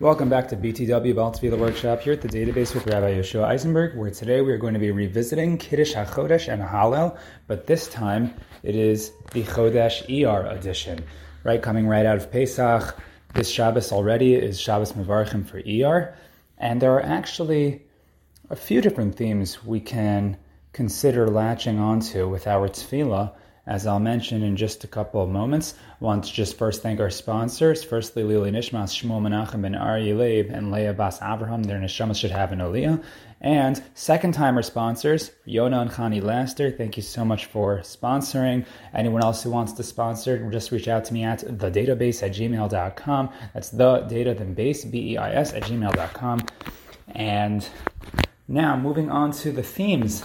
Welcome back to BTW Ba'al Tefilah Workshop here at the database with Rabbi Yeshua Eisenberg, where today we are going to be revisiting Kiddush HaChodesh and Hallel, but this time it is the Chodesh ER edition, right? Coming right out of Pesach. This Shabbos already is Shabbos Mevarchim for ER, and there are actually a few different themes we can consider latching onto with our tefillah as I'll mention in just a couple of moments. I want to just first thank our sponsors. Firstly, Lili Nishmas, Shmuel Menachem ben Ari Leib, and Leah Bas Avraham. Their neshamas should have an aliyah. And second timer sponsors, Yona and Khani Laster. Thank you so much for sponsoring. Anyone else who wants to sponsor, just reach out to me at thedatabase at gmail.com. That's the data then base, B E I S, at gmail.com. And now moving on to the themes.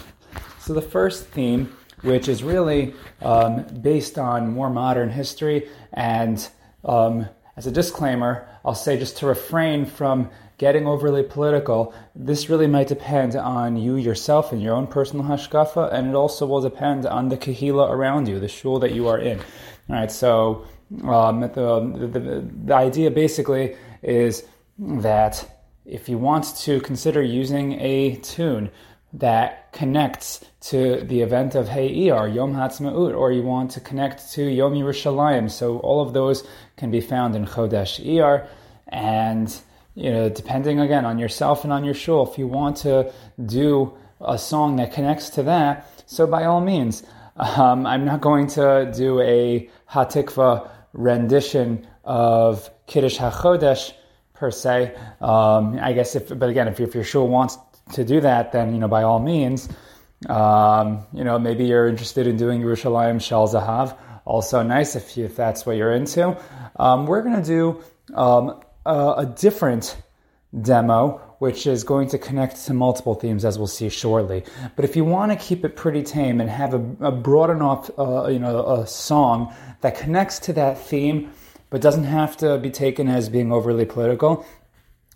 So the first theme which is really um, based on more modern history. And um, as a disclaimer, I'll say just to refrain from getting overly political, this really might depend on you yourself and your own personal hashkafa, and it also will depend on the kahila around you, the shul that you are in. All right, so um, the, the, the idea basically is that if you want to consider using a tune that connects to the event of Hey ER, Yom Ha'atzmaut, or you want to connect to Yom Yerushalayim. So all of those can be found in Chodesh ER. And, you know, depending again on yourself and on your shul, if you want to do a song that connects to that, so by all means. Um, I'm not going to do a Hatikva rendition of Kiddush HaChodesh per se. Um, I guess if, but again, if, if your shul wants to do that, then you know by all means, um, you know maybe you're interested in doing Yerushalayim Shel Zahav. Also nice if you, if that's what you're into. Um, we're to do um, a, a, different demo, which is going to connect to multiple themes, as we'll see shortly. But if you want to keep it pretty tame and have a, a broad enough, uh, you know, a song that connects to that theme, but doesn't have to be taken as being overly political,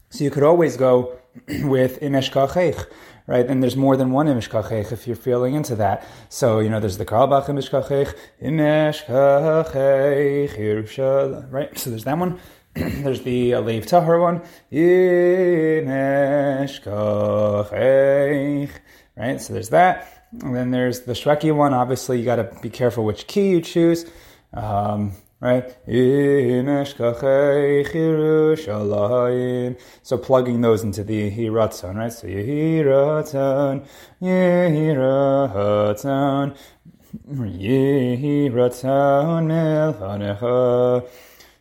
so you could always go with Imesh Kachech, right? And there's more than one Imesh Kachech if you're feeling into that. So, you know, there's the Carlebach Imesh Kachech, Imesh Kachech, right? So there's that one. there's the Alev Tahar one, Imesh Kachech, right? So there's that. And then there's the Shreki one. Obviously, you got to be careful which key you choose. Um, right? So plugging those into the Yehiratzon, right? So Yehiratzon, Yehiratzon, Yehiratzon Melchanecha.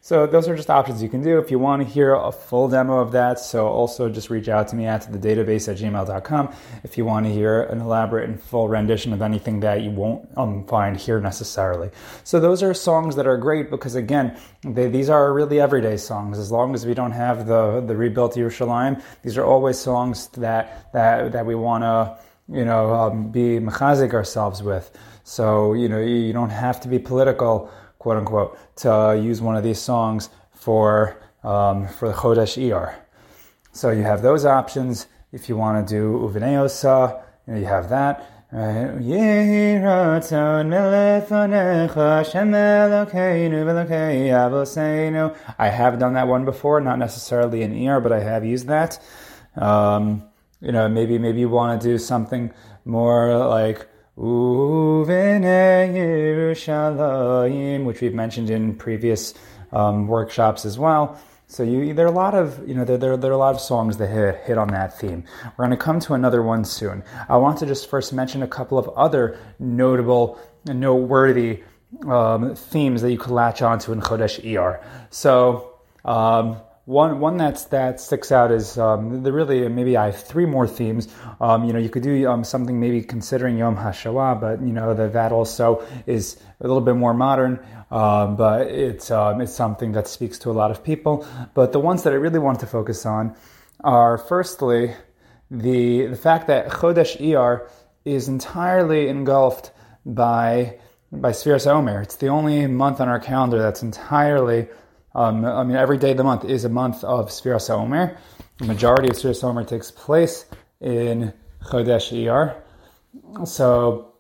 So those are just options you can do. If you want to hear a full demo of that, so also just reach out to me at the database at gmail.com if you want to hear an elaborate and full rendition of anything that you won't um, find here necessarily. So those are songs that are great because again, they, these are really everyday songs. As long as we don't have the the rebuilt Yerushalayim, these are always songs that that that we want to you know um, be mechazik ourselves with. So you know you don't have to be political quote unquote, to use one of these songs for um, for the Chodesh ER. So you have those options. If you want to do Uvineosa, you, know, you have that. Right? I have done that one before, not necessarily in ER, but I have used that. Um, you know, maybe maybe you want to do something more like Yerushalayim, which we've mentioned in previous um, workshops as well. So you, there are a lot of, you know, there, there, there, are a lot of songs that hit, hit on that theme. We're going to come to another one soon. I want to just first mention a couple of other notable and noteworthy um, themes that you could latch onto in Chodesh ER. So, um, one one that's that sticks out is um, the really maybe I have three more themes. Um, you know, you could do um, something maybe considering Yom HaShoah, but you know that that also is a little bit more modern. Um, but it's um, it's something that speaks to a lot of people. But the ones that I really want to focus on are firstly the the fact that Chodesh Iyar is entirely engulfed by by Sfiras Omer. It's the only month on our calendar that's entirely um, I mean, every day of the month is a month of Sfiras Omer. The majority of Sfiras Omer takes place in Chodesh Iyar. So,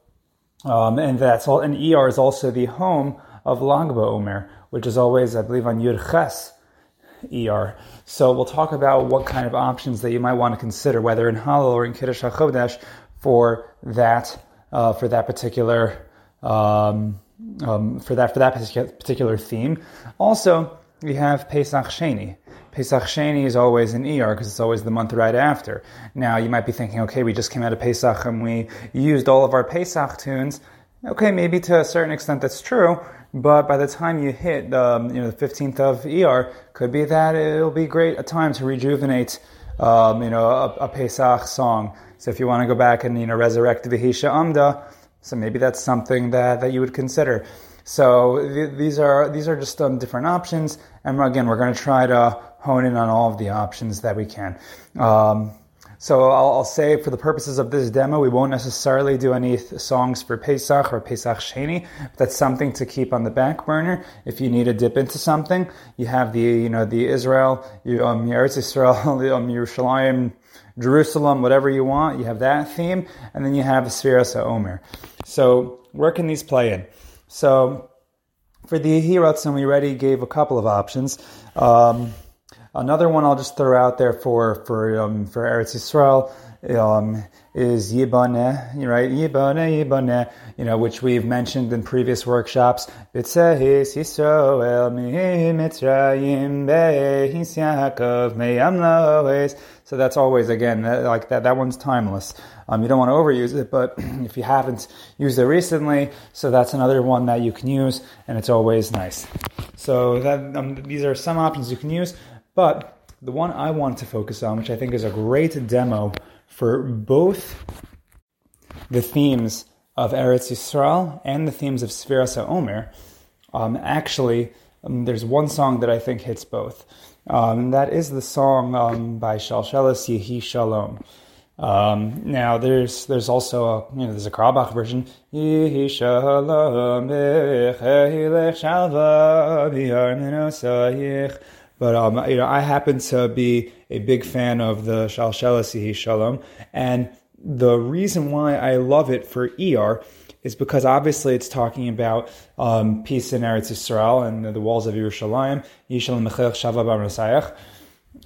um, and that's all. And Iyar is also the home of Lag BaOmer, which is always, I believe, on Yud Ches ER. So we'll talk about what kind of options that you might want to consider, whether in Hallel or in Kiddush HaChodesh, for that uh, for that particular um, um, for that for that particular theme. Also, we have Pesach Sheni. Pesach Sheni is always in ER because it's always the month right after. Now you might be thinking, okay, we just came out of Pesach and we used all of our Pesach tunes. Okay, maybe to a certain extent that's true, but by the time you hit um, you know the 15th of ER, could be that it'll be great a time to rejuvenate um, you know a, a, Pesach song. So if you want to go back and you know resurrect Vihisha Amda, so maybe that's something that, that you would consider. So th- these are these are just um, different options, and again, we're going to try to hone in on all of the options that we can. Um, so I'll, I'll, say for the purposes of this demo, we won't necessarily do any th- songs for Pesach or Pesach Sheni. that's something to keep on the back burner. If you need to dip into something, you have the you know the Israel, you, um, Eretz Israel, um, Yerushalayim, Jerusalem, whatever you want. You have that theme, and then you have the Sfiras Omer. So where can these play in? So for the Yehiratzim, we already gave a couple of options. Um, another one I'll just throw out there for for um, for Eretz Yisrael um, is Yibane, right? Yibane, Yibane, you know, which we've mentioned in previous workshops. So that's always, again, like that, that one's timeless. Um, you don't want to overuse it, but if you haven't used it recently, so that's another one that you can use, and it's always nice. So that, um, these are some options you can use, but the one I want to focus on, which I think is a great demo for both the themes of Eretz Yisrael and the themes of Sfiras Omer, um, actually, um, there's one song that I think hits both. Um, that is the song um, by Shalshelis Yehi Shalom. Um, now there's there's also a you know there's a Carlebach version. Shalom but um, you know I happen to be a big fan of the Shalshelis Yehi Shalom, and the reason why I love it for ER is because obviously it's talking about um, peace in Eretz Yisrael and the walls of Yerushalayim, Yishalim Mechel Shava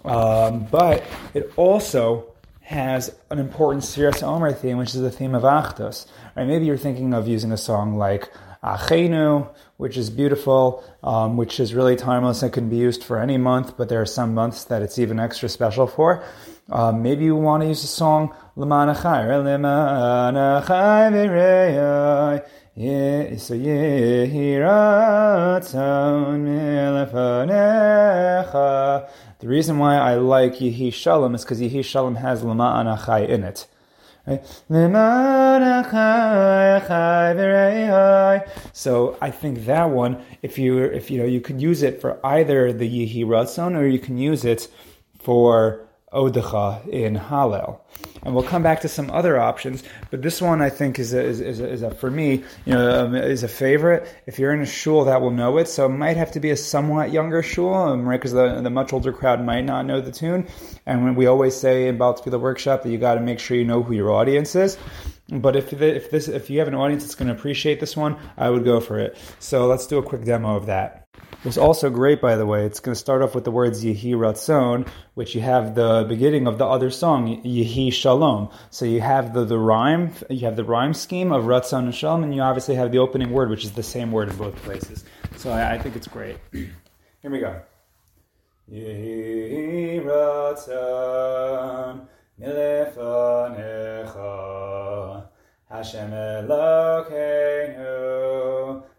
um, but it also has an important Sfiras Omer theme, which is the theme of Achdus. Right? Maybe you're thinking of using a song like Achenu, which is beautiful, um, which is really timeless and can be used for any month, but there are some months that it's even extra special for. Um, maybe you want to use the song L'man achai, L'man achai v'rei so The reason why I like Yehi Shalom is because Yehi Shalom has L'man achai in it. So I think that one, if you if you know, you could use it for either the Yehi Ratzon or you can use it for Odecha in Hallel. And we'll come back to some other options, but this one I think is a, is, is a, is a for me, you know, um, is a favorite. If you're in a shul that will know it, so it might have to be a somewhat younger shul, um, right? Because the, the much older crowd might not know the tune. And we always say in the workshop that you got to make sure you know who your audience is. But if if this if you have an audience that's going to appreciate this one, I would go for it. So let's do a quick demo of that. It's also great, by the way. It's going to start off with the words Yehi Ratzon, which you have the beginning of the other song, Yehi Shalom. So you have the, the rhyme, you have the rhyme scheme of Ratzon and Shalom, and you obviously have the opening word, which is the same word in both places. So I, I think it's great. Here we go. Yehi Ratzon milefanecha Hashem Elokeinu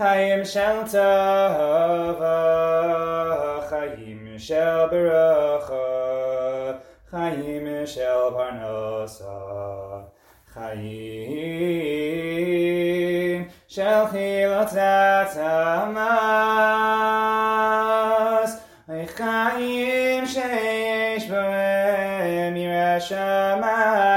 Chaim shel tova, Chaim shel beracha, Chaim shel parnasa, Chaim shel chilot zatamas, חיים שיש בהם ירא שמיים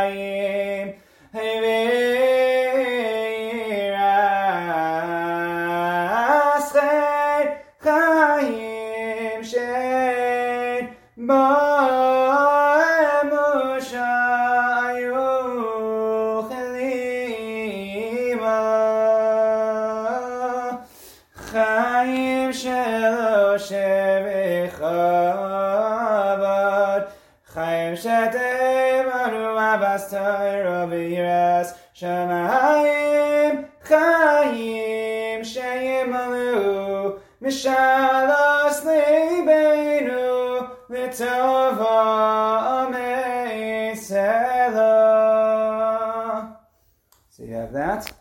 Shalos libenu litova meisela. So you have that.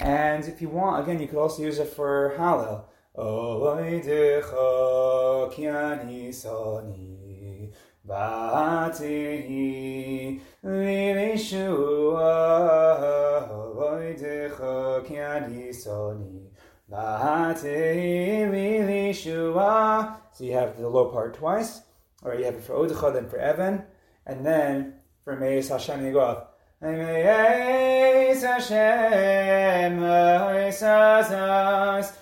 And if you want, again, you could also use it for Hallel. Oidecha kianisani vatihi lirishua oidecha kianisani so you have the low part twice, or you have it for Odecha, then for Evan, and then for Meis Hashem you go up. Meis Hashem, Meis Azaz,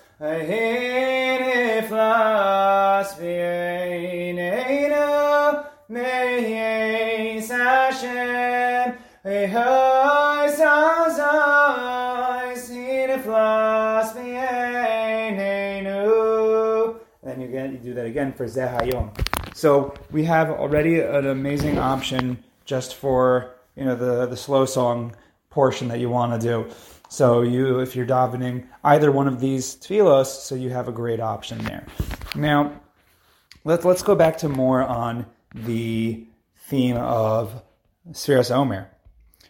again for Zehayom. So we have already an amazing option just for you know the the slow song portion that you want to do. So you, if you're davening either one of these tefillos, so you have a great option there. Now, let's let's go back to more on the theme of Sfiras Omer,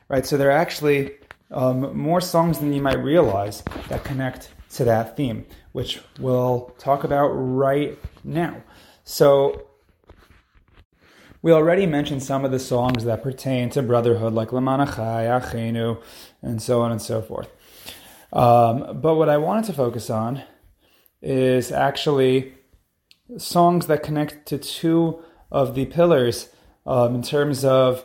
right? So there are actually um, more songs than you might realize that connect to that theme, which we'll talk about right now. So we already mentioned some of the songs that pertain to brotherhood, like Lamanachai, Achenu, and so on and so forth. Um, but what I wanted to focus on is actually songs that connect to two of the pillars um, in terms of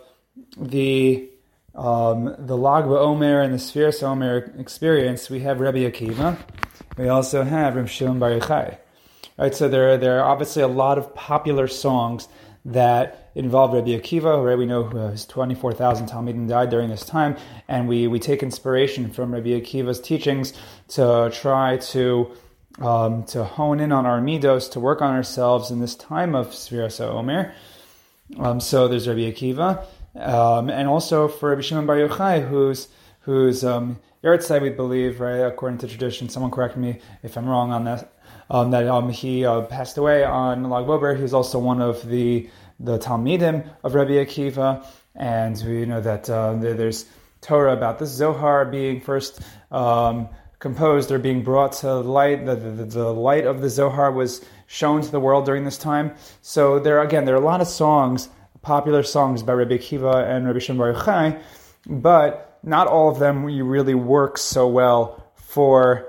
the um, the Lag Omer and the Sfiras Omer experience. We have Rabbi Akiva. We also have Reb Shimon Bar Yochai. Right, so there are, there are obviously a lot of popular songs that involve Rabbi Akiva, right? We know his 24,000 Talmidim died during this time, and we, we take inspiration from Rabbi Akiva's teachings to try to um, to hone in on our midos, to work on ourselves in this time of Sfiras Omer. Um, so there's Rabbi Akiva, um, and also for Rabbi Shimon Bar Yochai, who's who's um, Yahrzeit, we believe, right? According to tradition, someone correct me if I'm wrong on that. Um, that um, he uh, passed away on Lag BaOmer. He was also one of the the Talmidim of Rabbi Akiva, and we know that uh, there's Torah about this Zohar being first um, composed or being brought to light. The, the, the light of the Zohar was shown to the world during this time. So there again, there are a lot of songs, popular songs by Rabbi Akiva and Rabbi Shimon Bar Yochai, but not all of them really work so well for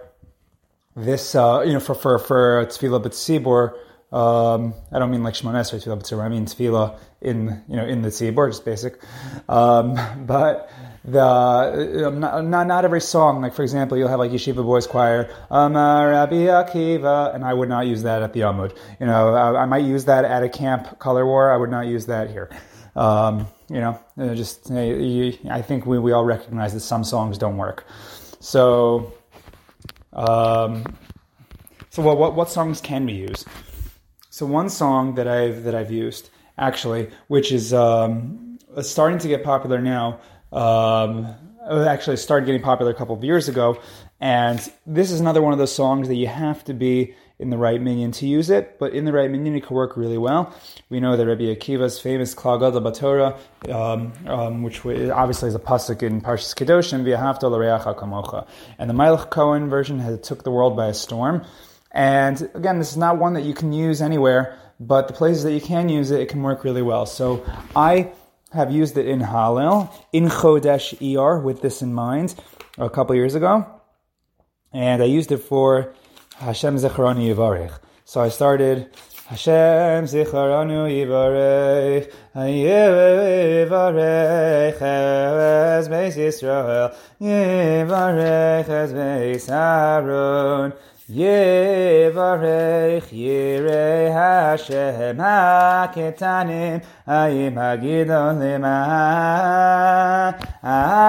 this, uh, you know, for for for Tefillah B'Tzibor. Um, I don't mean like Shemon Esrei Tefillah B'Tzibor. I mean Tefillah in you know in the Tzibor, just basic. Um, but the not, not not every song, like for example, you'll have like Yeshiva Boys Choir, Amar Rabbi Akiva, and I would not use that at the Amud. You know, I, I might use that at a camp color war. I would not use that here. Um, you know, just I think we, we all recognize that some songs don't work. So um, so what, what what songs can we use? So one song that I've that I've used actually, which is um, starting to get popular now. Um, actually started getting popular a couple of years ago, and this is another one of those songs that you have to be in the right minyan to use it, but in the right minyan it could work really well. We know that Rabbi Akiva's famous Klal Gadol Batorah, um, um, which obviously is a pasuk in Parshas Kedoshim, V'ahavta l'reacha kamocha, and the Melech Cohen version has took the world by a storm. And again, this is not one that you can use anywhere, but the places that you can use it, it can work really well. So I have used it in Hallel, in Chodesh ER, with this in mind, a couple years ago. And I used it for Hashem Zechroni Yivarech. So I started Hashem zicharanu yivarech, yivarech es beis Yisrael, yivarech es beis Aaron, yivarech yirei Hashem haketanim, ayim hagidon lima, ah,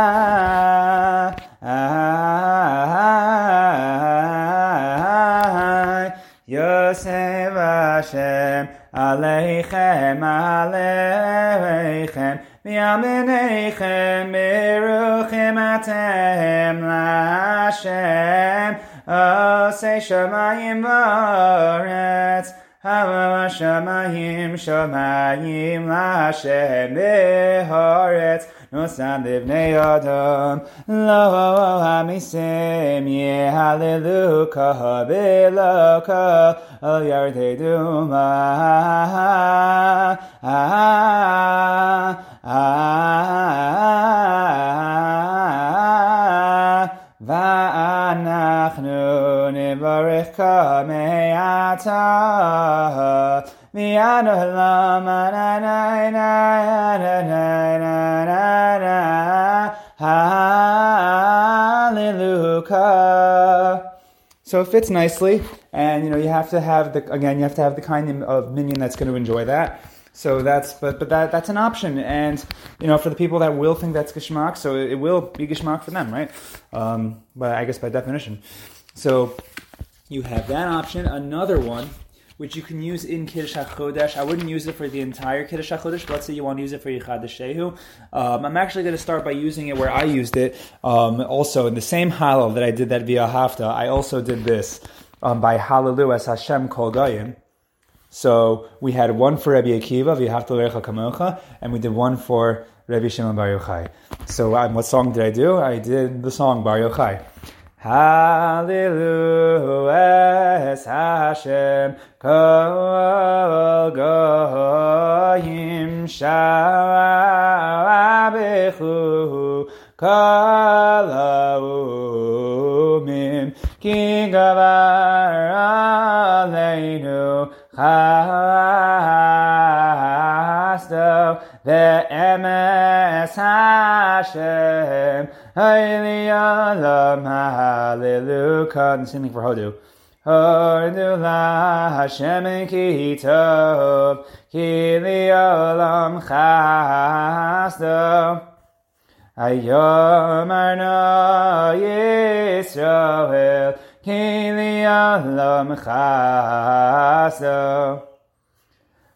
Yosef Hashem Aleichem Aleichem V'yaminechem Miruchim Atem Lashem Osei Shamayim V'aretz Hava Shamayim Shamayim Lashem B'horetz Nosam Livnei Adam Lo Hamisim Ye Hallelujah Beloka Al Yardei ah, ah, ah, Na Na Na Na Na Na Hallelujah. So it fits nicely, and you know you have to have the again you have to have the kind of minion that's going to enjoy that. So that's but but that that's an option, and you know for the people that will think that's geschmack, so it, will be geschmack for them, right? Um, but I guess by definition, so you have that option. Another one which you can use in Kiddush HaChodesh. I wouldn't use it for the entire Kiddush HaChodesh, but let's say you want to use it for Yichad Shehu. Um, I'm actually going to start by using it where I used it. Um, also, in the same Hallel that I did that via Hafta, I also did this um, by Hallelu as Hashem Kol Goyim. So we had one for Rabbi Akiva, V'Hafta Lerecha Kamocha, and we did one for Rabbi Shimon Bar Yochai. So um, what song did I do? I did the song Bar Yochai. Hallelujah, Hashem, Kol Goyim Sharabechu, Kol Haumim, Ki Gavar Aleinu, Chasdo, Ve'emes Hashem, Hallelujah. And same thing for Hodu. Hodu la Hashem ki tov, ki li olam chasdo. Ayomar no Yisrael, Heli Olam Chaso.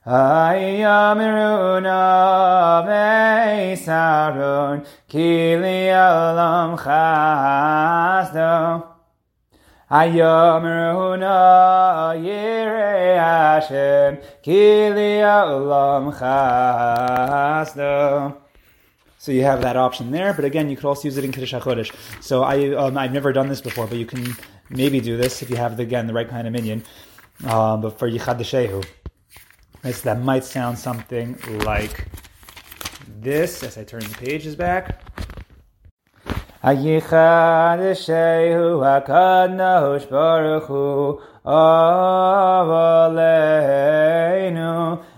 Hayom Runa Veisaron Kili Olam Chaso. Hayom Runa Yire Hashem Kili Olam Chaso. So you have that option there, but again, you could also use it in Kiddush HaChodesh. So I, um, I've never done this before, but you can maybe do this if you have, again, the right kind of minion, Um, but for Yichad Shehu. Right, so that might sound something like this as I turn the pages back. Hayichad Shehu HaKadosh Baruch Hu Avaleinu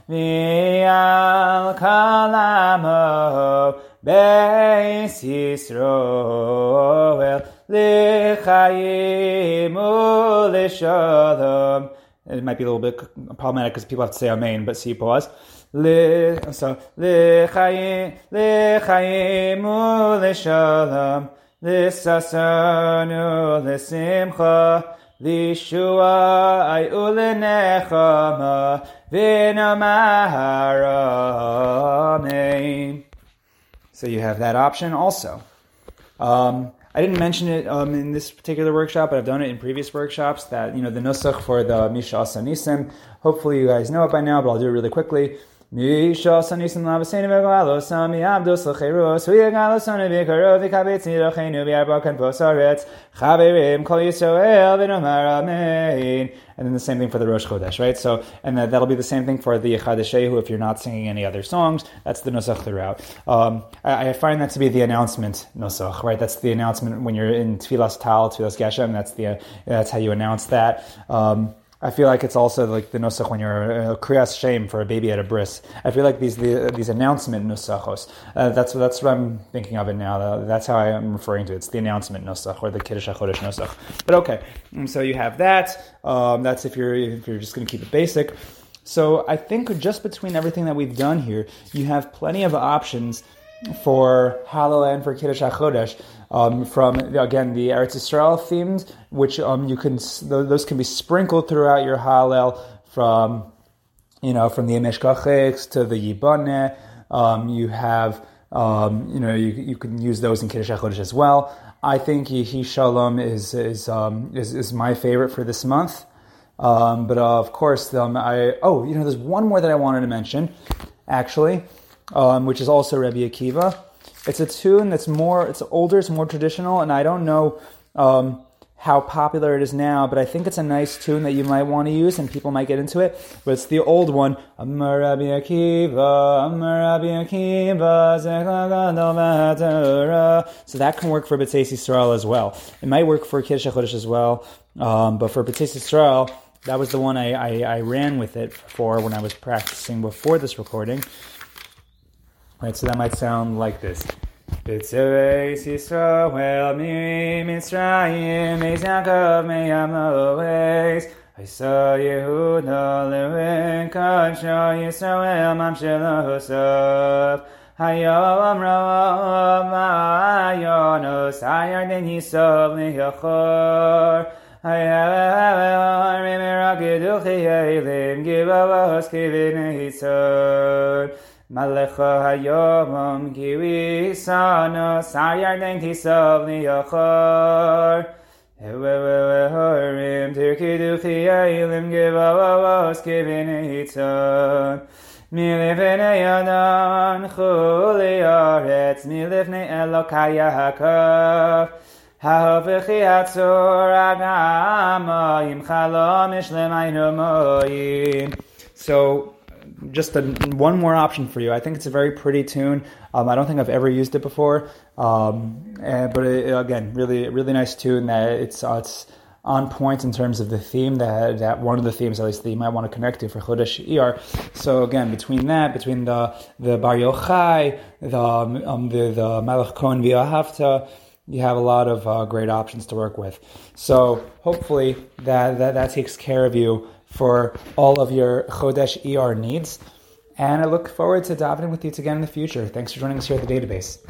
V'al Kalamo Beis Yisroel L'chayim U'Lishalom it might be a little bit problematic because people have to say Amen, but see, pause. So, L'chayim, L'chayim U'Lishalom, L'sasanu L'simcha, Lishua ay ulenechama v'namahar So you have that option also. Um, I didn't mention it um, in this particular workshop, but I've done it in previous workshops. That you know the nusach for the Misha Asanisim. Hopefully you guys know it by now, but I'll do it really quickly. Sami abdus posaretz kol Yisrael v'nomar. And then the same thing for the Rosh Chodesh, right? So, and that, will be the same thing for the Yechadeshehu if you're not singing any other songs. That's the Nusach throughout. Um, I, I, find that to be the announcement Nosach, right? That's the announcement when you're in Tfilas Tal, Tfilas Geshem. That's the that's how you announce that. Um, I feel like it's also like the nusach when you're a kriyas shame for a baby at a bris. I feel like these the, these announcement nusachos. Uh, that's that's what I'm thinking of it now. That's how I am referring to it. It's the announcement nusach or the kiddush hachodesh nusach. But okay, mm, so you have that. Um, that's if you're if you're just going to keep it basic. So I think just between everything that we've done here, you have plenty of options for Hallel and for Kiddush HaChodesh um, from again the Eretz Yisrael themes, which um, you can those can be sprinkled throughout your Hallel from you know from the Emeshkacheks to the Yibane. Um, you have um, you know you, you can use those in Kiddush HaChodesh as well. I think Yehi Shalom is is, um, is, is my favorite for this month. Um, but uh, of course, I oh you know there's one more that I wanted to mention actually, which is also Rabbi Akiva. It's a tune that's more, it's older, it's more traditional, and I don't know um, how popular it is now, but I think it's a nice tune that you might want to use and people might get into it. But it's the old one. Amar Rabbi Akiva, Amar So that can work for B'tzeis Yisrael as well. It might work for Kiddush as well, um, but for B'tzeis Yisrael, that was the one I, I, I ran with it for when I was practicing before this recording. Right, so that might sound like this. B'tzeis Yisrael mi Mitzrayim Eis Yaakov mi Amoes Haysa Yehuda levin Kasha Yisrael mamshelosav Hayom Rav Mayonos Hayarden Yisov liyachor Hayar Mimeragiduchi Eilim Givavos Kivin Hitzor Malecha hayom kiwi sana sayar den kisav liyachar Horim tirkidu chiyailim givavavos kivin hitzon Milifnei yadan chuli aretz Milifnei elokaya hakaf Ha'hofichi hatzor agamayim Chalom ishlemaynu moyim So just a, one more option for you. I think it's a very pretty tune. Um, I don't think I've ever used it before, um, and, but it, again, really, really nice tune. That it's uh, it's on point in terms of the theme that that one of the themes at least that you might want to connect to for Chodesh Iyar. So again, between that, between the the Bar Yochai, the um, the the Malach Kohen V'Ahavta, you have a lot of uh, great options to work with. So hopefully that, that that takes care of you for all of your Chodesh ER needs. And I look forward to davening with you again in the future. Thanks for joining us here at the database.